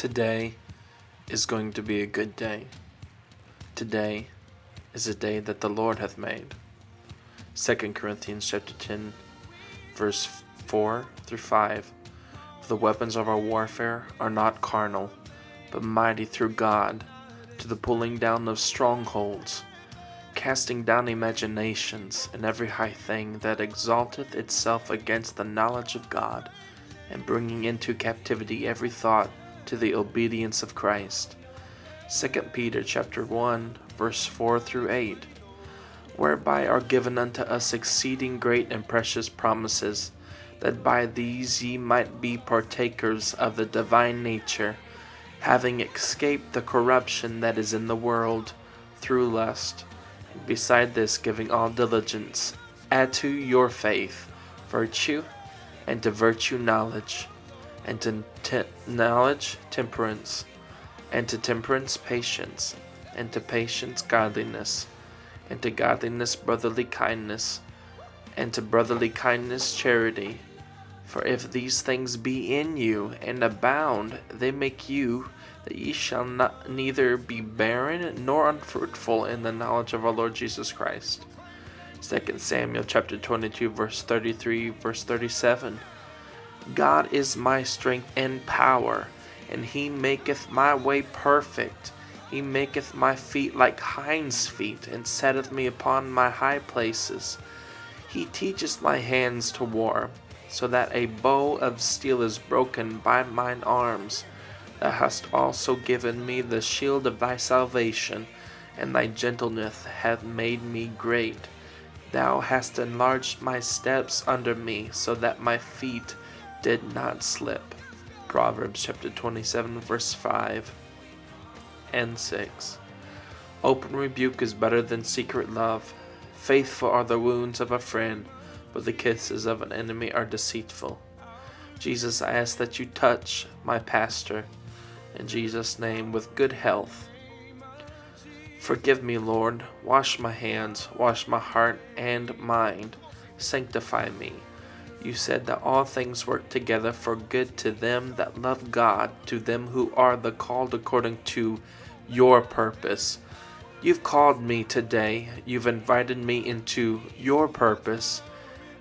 Today is going to be a good day. Today is a day that the Lord hath made. 2 Corinthians chapter 10 verse 4 through 5 For the weapons of our warfare are not carnal, but mighty through God to the pulling down of strongholds, casting down imaginations and every high thing that exalteth itself against the knowledge of God, and bringing into captivity every thought to the obedience of Christ. 2 Peter chapter 1 verse 4 through 8 Whereby are given unto us exceeding great and precious promises, that by these ye might be partakers of the divine nature, having escaped the corruption that is in the world through lust. And beside this, giving all diligence, add to your faith virtue, and to virtue knowledge and to te- knowledge temperance, and to temperance patience, and to patience godliness, and to godliness brotherly kindness, and to brotherly kindness charity. For if these things be in you and abound, they make you that ye shall not neither be barren nor unfruitful in the knowledge of our Lord Jesus Christ. 2 Samuel chapter 22 verse 33 verse 37 God is my strength and power, and he maketh my way perfect. He maketh my feet like hinds' feet, and setteth me upon my high places. He teacheth my hands to war, so that a bow of steel is broken by mine arms. Thou hast also given me the shield of thy salvation, and thy gentleness hath made me great. Thou hast enlarged my steps under me, so that my feet did not slip. Proverbs chapter 27, verse 5 and 6. Open rebuke is better than secret love. Faithful are the wounds of a friend, but the kisses of an enemy are deceitful. Jesus, I ask that you touch my pastor in Jesus' name with good health. Forgive me, Lord. Wash my hands, wash my heart and mind. Sanctify me you said that all things work together for good to them that love God, to them who are the called according to your purpose. You've called me today, you've invited me into your purpose,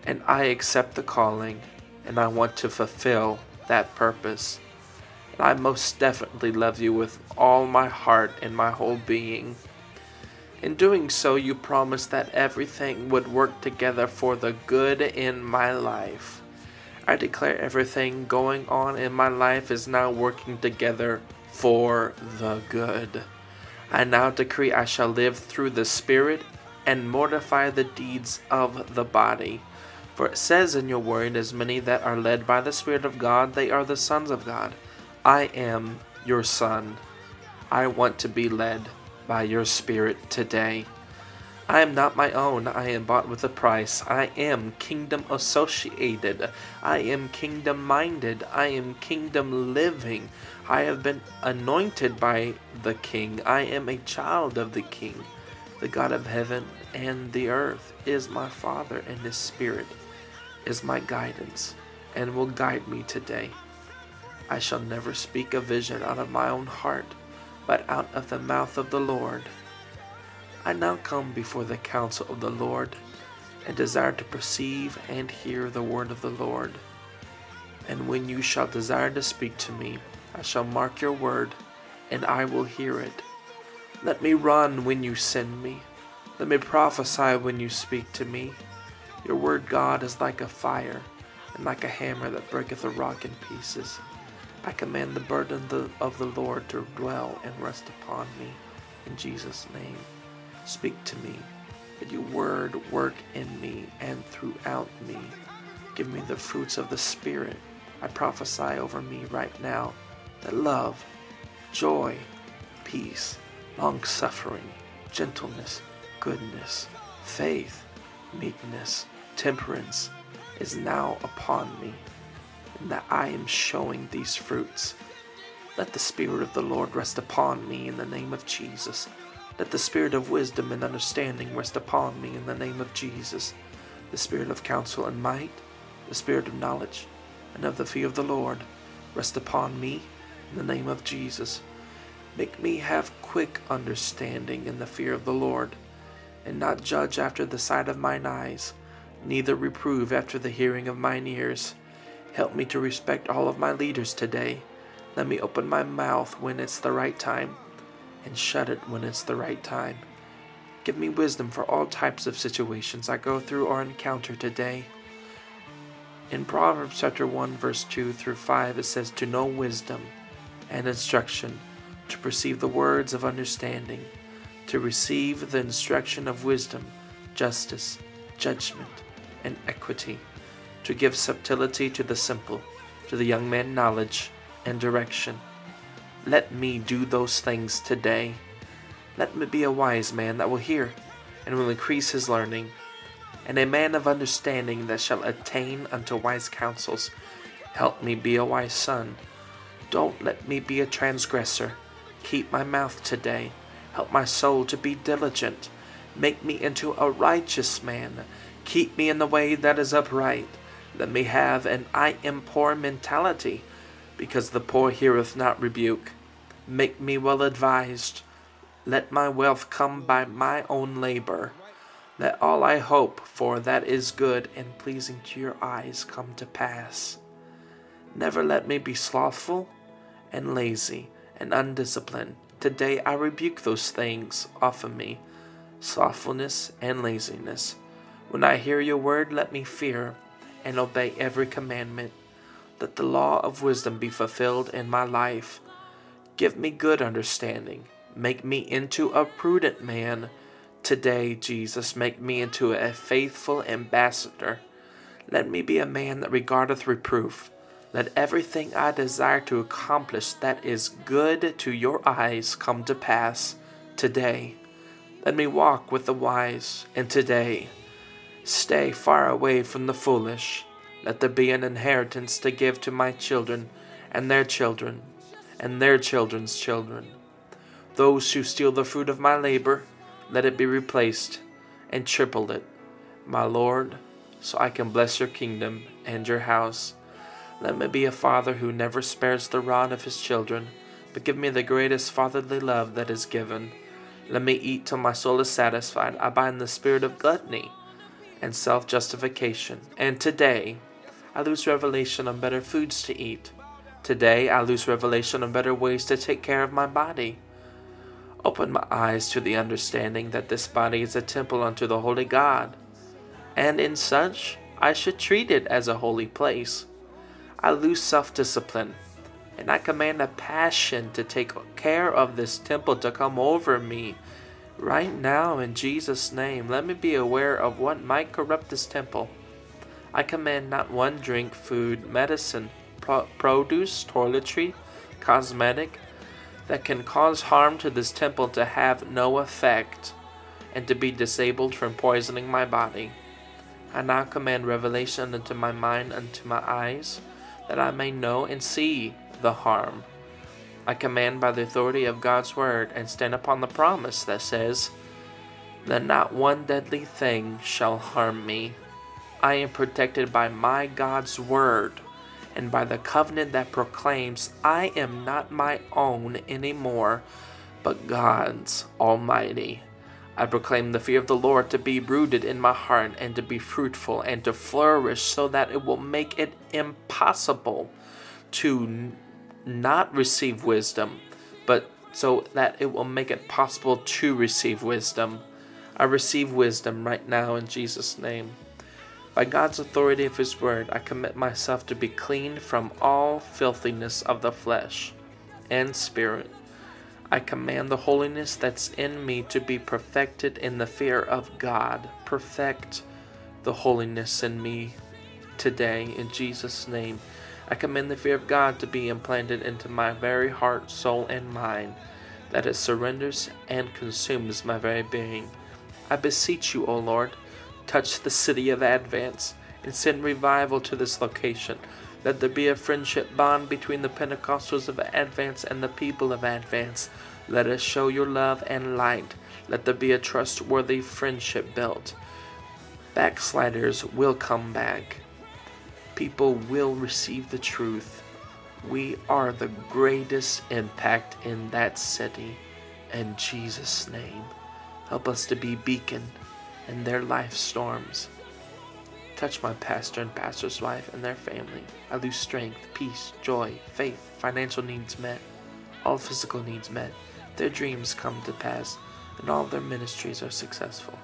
and I accept the calling, and I want to fulfill that purpose. And I most definitely love you with all my heart and my whole being. In doing so, you promised that everything would work together for the good in my life. I declare everything going on in my life is now working together for the good. I now decree I shall live through the Spirit and mortify the deeds of the body. For it says in your word, As many that are led by the Spirit of God, they are the sons of God. I am your son. I want to be led by your Spirit today. I am not my own. I am bought with a price. I am kingdom associated. I am kingdom minded. I am kingdom living. I have been anointed by the King. I am a child of the King. The God of heaven and the earth is my Father, and His Spirit is my guidance and will guide me today. I shall never speak a vision out of my own heart but out of the mouth of the Lord. I now come before the counsel of the Lord and desire to perceive and hear the word of the Lord. And when you shall desire to speak to me, I shall mark your word, and I will hear it. Let me run when you send me. Let me prophesy when you speak to me. Your word, God, is like a fire, and like a hammer that breaketh a rock in pieces. I command the burden of the Lord to dwell and rest upon me. In Jesus' name, speak to me. Let your word work in me and throughout me. Give me the fruits of the Spirit. I prophesy over me right now that love, joy, peace, long suffering, gentleness, goodness, faith, meekness, temperance is now upon me that I am showing these fruits. Let the Spirit of the Lord rest upon me in the name of Jesus. Let the Spirit of wisdom and understanding rest upon me in the name of Jesus. The Spirit of counsel and might, the Spirit of knowledge, and of the fear of the Lord rest upon me In the name of Jesus, make me have quick understanding in the fear of the Lord, and not judge after the sight of mine eyes, neither reprove after the hearing of mine ears. Help me to respect all of my leaders today. Let me open my mouth when it's the right time, and shut it when it's the right time. Give me wisdom for all types of situations I go through or encounter today. In Proverbs chapter 1 verse 2 through 5 it says to know wisdom and instruction, to perceive the words of understanding, to receive the instruction of wisdom, justice, judgment, and equity, to give subtlety to the simple, to the young man knowledge and direction. Let me do those things today. Let me be a wise man that will hear and will increase his learning and a man of understanding that shall attain unto wise counsels. Help me be a wise son. Don't let me be a transgressor. Keep my mouth today. Help my soul to be diligent. Make me into a righteous man. Keep me in the way that is upright. Let me have an I am poor mentality, because the poor heareth not rebuke. Make me well advised. Let my wealth come by my own labor. Let all I hope for that is good and pleasing to your eyes come to pass. Never let me be slothful and lazy and undisciplined. Today I rebuke those things off of me, slothfulness and laziness. When I hear your word, let me fear and obey every commandment. Let the law of wisdom be fulfilled in my life. Give me good understanding. Make me into a prudent man Today, Jesus, make me into a faithful ambassador. Let me be a man that regardeth reproof. Let everything I desire to accomplish that is good to your eyes come to pass today. Let me walk with the wise, and today stay far away from the foolish. Let there be an inheritance to give to my children, and their children, and their children's children. Those who steal the fruit of my labor, let it be replaced and tripled it, my Lord, so I can bless your kingdom and your house. Let me be a father who never spares the rod of his children, but give me the greatest fatherly love that is given. Let me eat till my soul is satisfied. I bind the spirit of gluttony and self justification. And today, I lose revelation on better foods to eat. Today, I lose revelation on better ways to take care of my body. Open my eyes to the understanding that this body is a temple unto the holy God, and in such I should treat it as a holy place. I lose self discipline, and I command a passion to take care of this temple to come over me. Right now, in Jesus' name, let me be aware of what might corrupt this temple. I command not one drink, food, medicine, pro- produce, toiletry, cosmetic, that can cause harm to this temple to have no effect and to be disabled from poisoning my body. I now command revelation unto my mind, unto my eyes, that I may know and see the harm. I command by the authority of God's word and stand upon the promise that says, that not one deadly thing shall harm me. I am protected by my God's word and by the covenant that proclaims, I am not my own anymore, but God's Almighty. I proclaim the fear of the Lord to be rooted in my heart and to be fruitful and to flourish so that it will make it impossible to not receive wisdom, but so that it will make it possible to receive wisdom. I receive wisdom right now in Jesus' name. By God's authority of His word, I commit myself to be clean from all filthiness of the flesh and spirit. I command the holiness that's in me to be perfected in the fear of God. Perfect the holiness in me today in Jesus' name. I command the fear of God to be implanted into my very heart, soul, and mind, that it surrenders and consumes my very being. I beseech you, O Lord, touch the city of Advance and send revival to this location. Let there be a friendship bond between the Pentecostals of Advance and the people of Advance. Let us show your love and light. Let there be a trustworthy friendship built. Backsliders will come back. People will receive the truth. We are the greatest impact in that city. In Jesus' name, help us to be beacon in their life storms. Touch my pastor and pastor's wife and their family. I lose strength, peace, joy, faith, financial needs met, all physical needs met. Their dreams come to pass, and all their ministries are successful.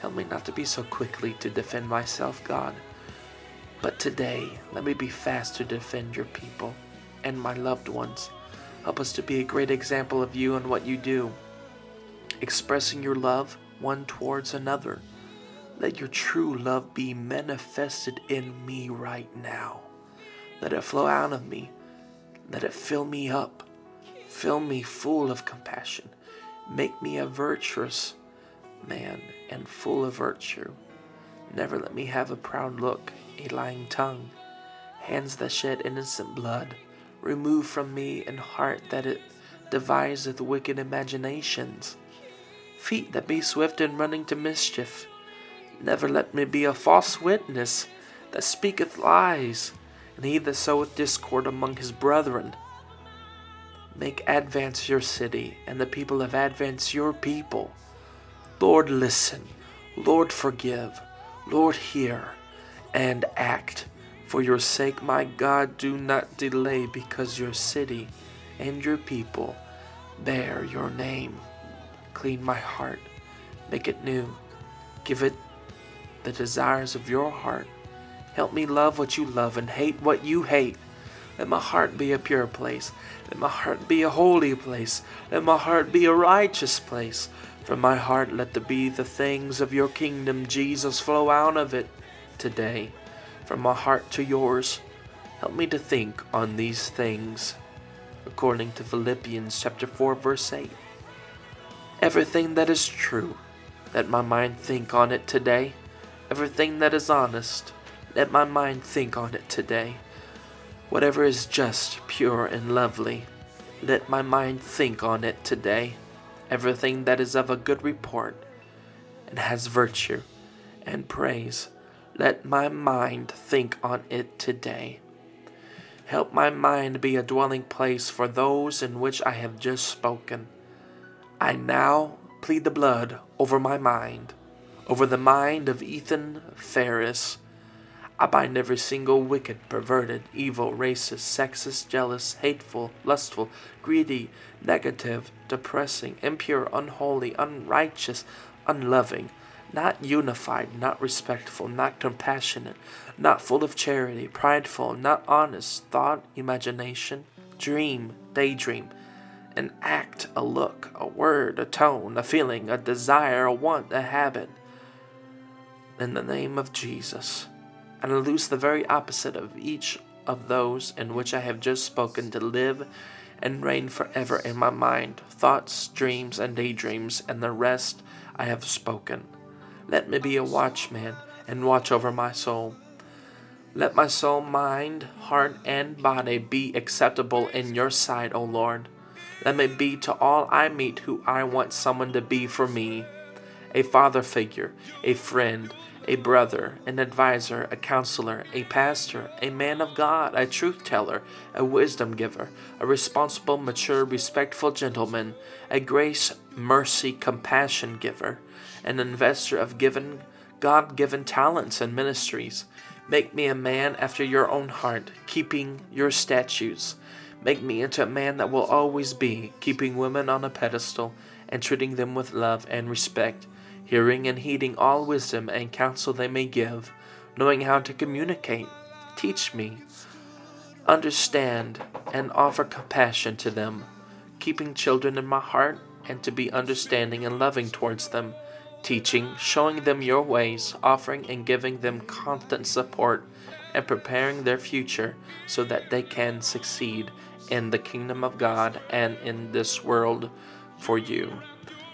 Help me not to be so quickly to defend myself, God. But today, let me be fast to defend your people and my loved ones. Help us to be a great example of you and what you do, expressing your love one towards another. Let your true love be manifested in me right now. Let it flow out of me. Let it fill me up. Fill me full of compassion. Make me a virtuous man and full of virtue. Never let me have a proud look, a lying tongue, hands that shed innocent blood. Remove from me an heart that it deviseth wicked imaginations, feet that be swift in running to mischief Never let me be a false witness that speaketh lies, and he that soweth discord among his brethren. Make advance your city, and the people of advance your people. Lord, listen. Lord, forgive. Lord, hear and act. For your sake, my God, do not delay, because your city and your people bear your name. Clean my heart, make it new, give it the desires of your heart. Help me love what you love and hate what you hate. Let my heart be a pure place. Let my heart be a holy place. Let my heart be a righteous place. From my heart let the be the things of your kingdom, Jesus, flow out of it today. From my heart to yours, help me to think on these things. According to Philippians chapter 4 verse 8. Everything that is true, let my mind think on it today. Everything that is honest, let my mind think on it today. Whatever is just, pure, and lovely, let my mind think on it today. Everything that is of a good report and has virtue and praise, let my mind think on it today. Help my mind be a dwelling place for those in which I have just spoken. I now plead the blood over my mind over the mind of Ethan Farris. I bind every single wicked, perverted, evil, racist, sexist, jealous, hateful, lustful, greedy, negative, depressing, impure, unholy, unrighteous, unloving, not unified, not respectful, not compassionate, not full of charity, prideful, not honest, thought, imagination, dream, daydream, an act, a look, a word, a tone, a feeling, a desire, a want, a habit. In the name of Jesus, and I loose the very opposite of each of those in which I have just spoken to live and reign forever in my mind, thoughts, dreams, and daydreams, and the rest I have spoken. Let me be a watchman and watch over my soul. Let my soul, mind, heart, and body be acceptable in your sight, O Lord. Let me be to all I meet who I want someone to be for me a father figure, a friend, a brother, an adviser, a counselor, a pastor, a man of God, a truth teller, a wisdom giver, a responsible, mature, respectful gentleman, a grace, mercy, compassion giver, an investor of given God given talents and ministries. Make me a man after your own heart, keeping your statutes. Make me into a man that will always be, keeping women on a pedestal and treating them with love and respect hearing and heeding all wisdom and counsel they may give, knowing how to communicate. Teach me, understand, and offer compassion to them, keeping children in my heart, and to be understanding and loving towards them, teaching, showing them your ways, offering and giving them constant support, and preparing their future so that they can succeed in the kingdom of God and in this world for you.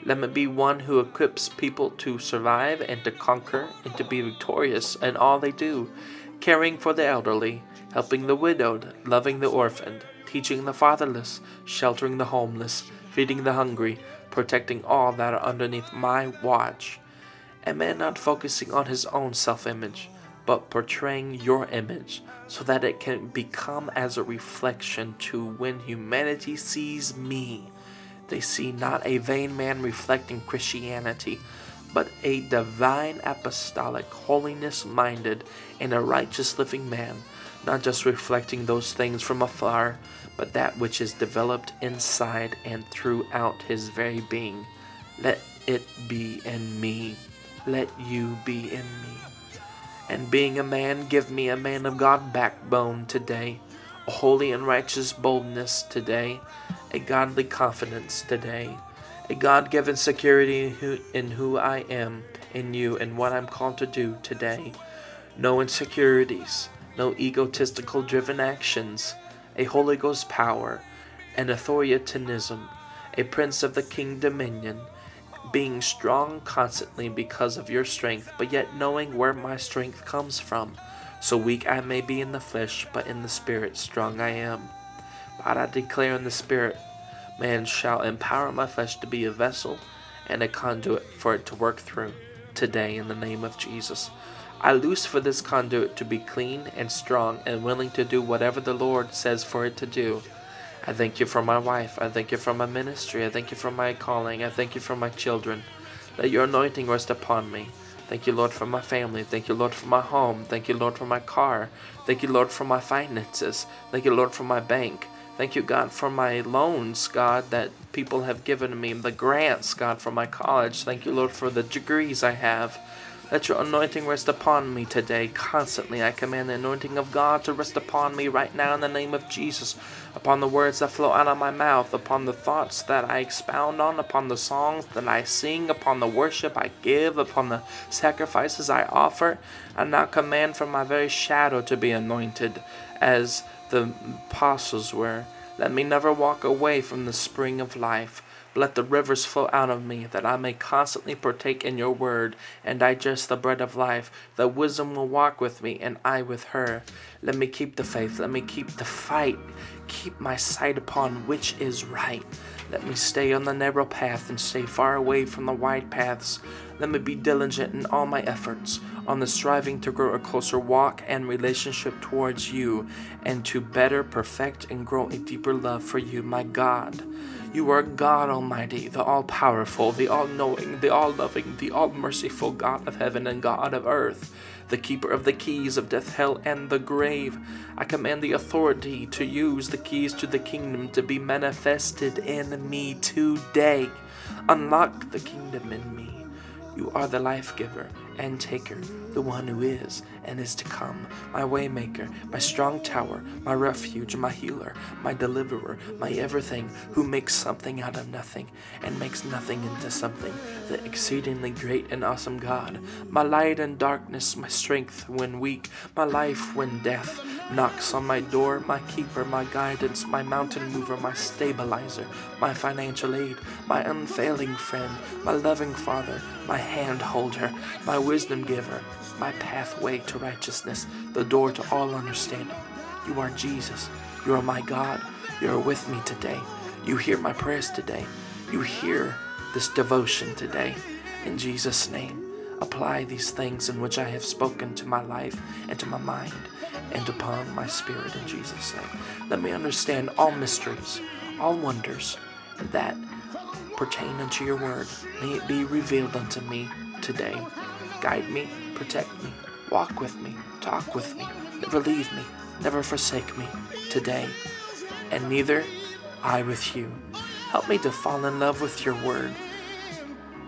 Let me be one who equips people to survive and to conquer and to be victorious in all they do, caring for the elderly, helping the widowed, loving the orphaned, teaching the fatherless, sheltering the homeless, feeding the hungry, protecting all that are underneath my watch. A man not focusing on his own self image, but portraying your image so that it can become as a reflection to when humanity sees me. They see not a vain man reflecting Christianity, but a divine apostolic, holiness minded, and a righteous living man, not just reflecting those things from afar, but that which is developed inside and throughout his very being. Let it be in me. Let you be in me. And being a man, give me a man of God backbone today, a holy and righteous boldness today, a godly confidence today, a God given security in who I am, in you, and what I'm called to do today. No insecurities, no egotistical driven actions, a Holy Ghost power, an authoritarianism, a prince of the king dominion, being strong constantly because of your strength, but yet knowing where my strength comes from. So weak I may be in the flesh, but in the spirit strong I am. But I declare in the spirit, man shall empower my flesh to be a vessel and a conduit for it to work through today in the name of Jesus. I loose for this conduit to be clean and strong and willing to do whatever the Lord says for it to do. I thank you for my wife. I thank you for my ministry. I thank you for my calling. I thank you for my children. Let your anointing rest upon me. Thank you, Lord, for my family. Thank you, Lord, for my home. Thank you, Lord, for my car. Thank you, Lord, for my finances. Thank you, Lord, for my bank. Thank you, God, for my loans, God, that people have given me, the grants, God, for my college. Thank you, Lord, for the degrees I have. Let your anointing rest upon me today, constantly. I command the anointing of God to rest upon me right now in the name of Jesus, upon the words that flow out of my mouth, upon the thoughts that I expound on, upon the songs that I sing, upon the worship I give, upon the sacrifices I offer. I now command from my very shadow to be anointed, as the apostles were. Let me never walk away from the spring of life. Let the rivers flow out of me, that I may constantly partake in your word and digest the bread of life. That wisdom will walk with me, and I with her. Let me keep the faith. Let me keep the fight. Keep my sight upon which is right. Let me stay on the narrow path and stay far away from the wide paths. Let me be diligent in all my efforts, on the striving to grow a closer walk and relationship towards you, and to better perfect and grow a deeper love for you, my God. You are God Almighty, the all powerful, the all knowing, the all loving, the all merciful God of heaven and God of earth, the keeper of the keys of death, hell, and the grave. I command the authority to use the keys to the kingdom to be manifested in me today. Unlock the kingdom in me. You are the life giver and taker, the one who is and is to come, my waymaker, my strong tower, my refuge, my healer, my deliverer, my everything, who makes something out of nothing and makes nothing into something, the exceedingly great and awesome God, my light in darkness, my strength when weak, my life when death knocks on my door, my keeper, my guidance, my mountain mover, my stabilizer, my financial aid, my unfailing friend, my loving father, my hand holder, my wisdom giver, my pathway to righteousness, the door to all understanding. You are Jesus. You are my God. You are with me today. You hear my prayers today. You hear this devotion today. In Jesus' name, apply these things in which I have spoken to my life and to my mind and upon my spirit in Jesus' name. Let me understand all mysteries, all wonders that pertain unto your word. May it be revealed unto me today. Guide me, protect me, walk with me, talk with me, never leave me, never forsake me today, and neither I with you. Help me to fall in love with your word.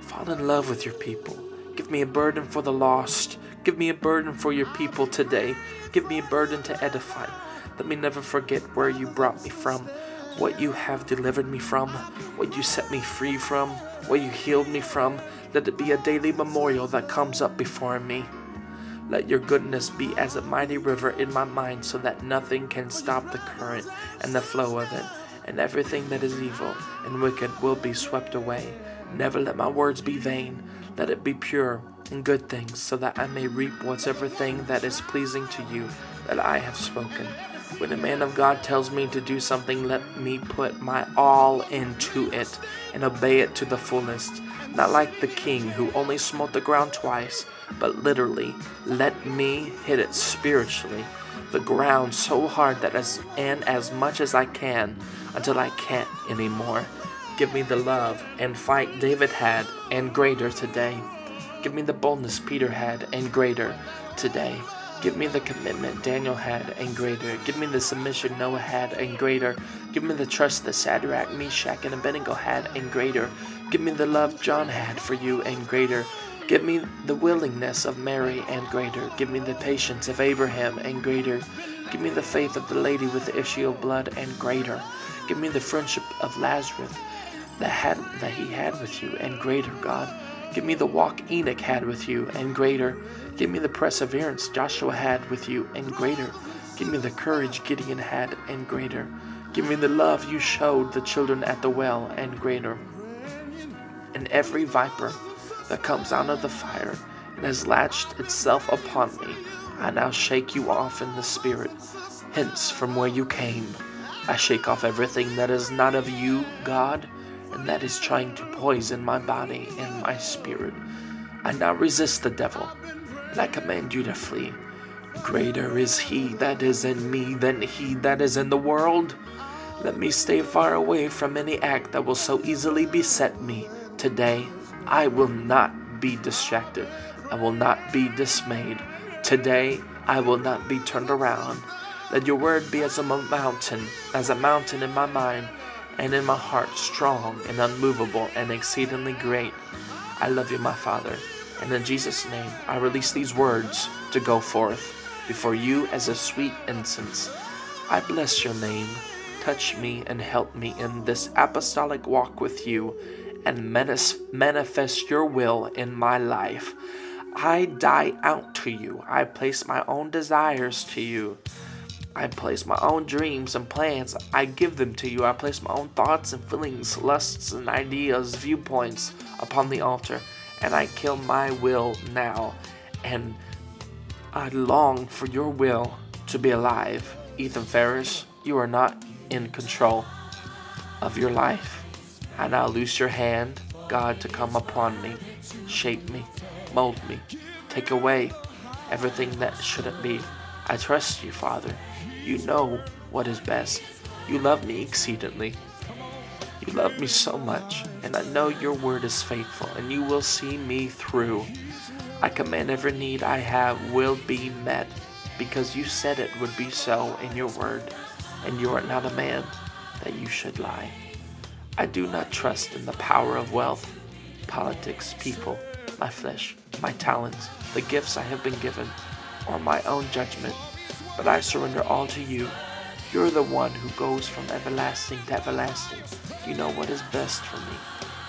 Fall in love with your people. Give me a burden for the lost. Give me a burden for your people today. Give me a burden to edify. Let me never forget where you brought me from, what you have delivered me from, what you set me free from, what you healed me from. Let it be a daily memorial that comes up before me. Let your goodness be as a mighty river in my mind so that nothing can stop the current and the flow of it, and everything that is evil and wicked will be swept away. Never let my words be vain. Let it be pure and good things, so that I may reap whatever thing that is pleasing to you that I have spoken. When a man of God tells me to do something, let me put my all into it and obey it to the fullest. Not like the king who only smote the ground twice, but literally, let me hit it spiritually, the ground so hard that as and as much as I can until I can't anymore. Give me the love and fight David had and greater today. Give me the boldness Peter had and greater today. Give me the commitment Daniel had and greater. Give me the submission Noah had and greater. Give me the trust that Shadrach, Meshach, and Abednego had and greater. Give me the love John had for you and greater. Give me the willingness of Mary and greater. Give me the patience of Abraham and greater. Give me the faith of the lady with the issue of blood and greater. Give me the friendship of Lazarus that had that he had with you and greater, God. Give me the walk Enoch had with you and greater. Give me the perseverance Joshua had with you and greater. Give me the courage Gideon had and greater. Give me the love you showed the children at the well and greater. And every viper that comes out of the fire and has latched itself upon me, I now shake you off in the spirit. Hence from where you came. I shake off everything that is not of you, God and that is trying to poison my body and my spirit. I now resist the devil, I command you to flee. Greater is he that is in me than he that is in the world. Let me stay far away from any act that will so easily beset me. Today, I will not be distracted. I will not be dismayed. Today, I will not be turned around. Let your word be as a mountain, as a mountain in my mind and in my heart strong and unmovable and exceedingly great. I love you, my Father, and in Jesus' name I release these words to go forth before you as a sweet incense. I bless your name. Touch me and help me in this apostolic walk with you and manifest your will in my life. I die out to you. I place my own desires to you. I place my own dreams and plans. I give them to you. I place my own thoughts and feelings, lusts and ideas, viewpoints upon the altar. And I kill my will now. And I long for your will to be alive. Ethan Farris, you are not in control of your life. I now loose your hand, God, to come upon me, shape me, mold me, take away everything that shouldn't be. I trust you, Father. You know what is best. You love me exceedingly. You love me so much, and I know your word is faithful, and you will see me through. I command every need I have will be met, because you said it would be so in your word, and you are not a man that you should lie. I do not trust in the power of wealth, politics, people, my flesh, my talents, the gifts I have been given, or my own judgment but I surrender all to you. You're the one who goes from everlasting to everlasting. You know what is best for me.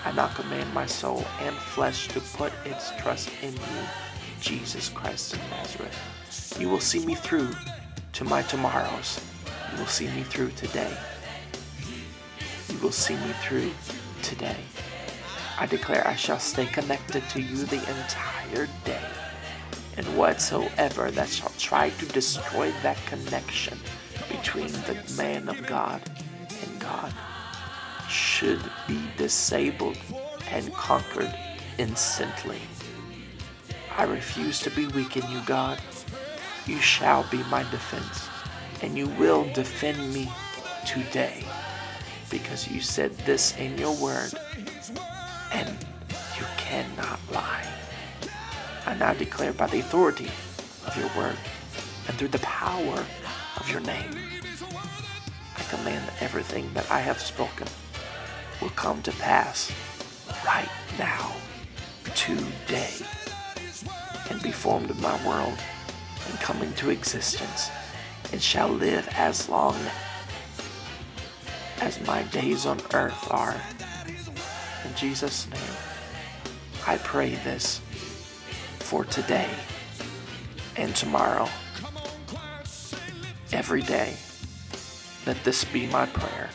I now command my soul and flesh to put its trust in you, Jesus Christ of Nazareth. You will see me through to my tomorrows. You will see me through today. You will see me through today. I declare I shall stay connected to you the entire day and whatsoever that shall try to destroy that connection between the man of God and God should be disabled and conquered instantly. I refuse to be weak in you, God. You shall be my defense, and you will defend me today because you said this in your word, and you cannot lie. I now declare by the authority of your word and through the power of your name, I command everything that I have spoken will come to pass right now, today, and be formed in my world and come into existence and shall live as long as my days on earth are. In Jesus' name, I pray this for today and tomorrow. Every day, let this be my prayer.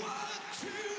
One, two,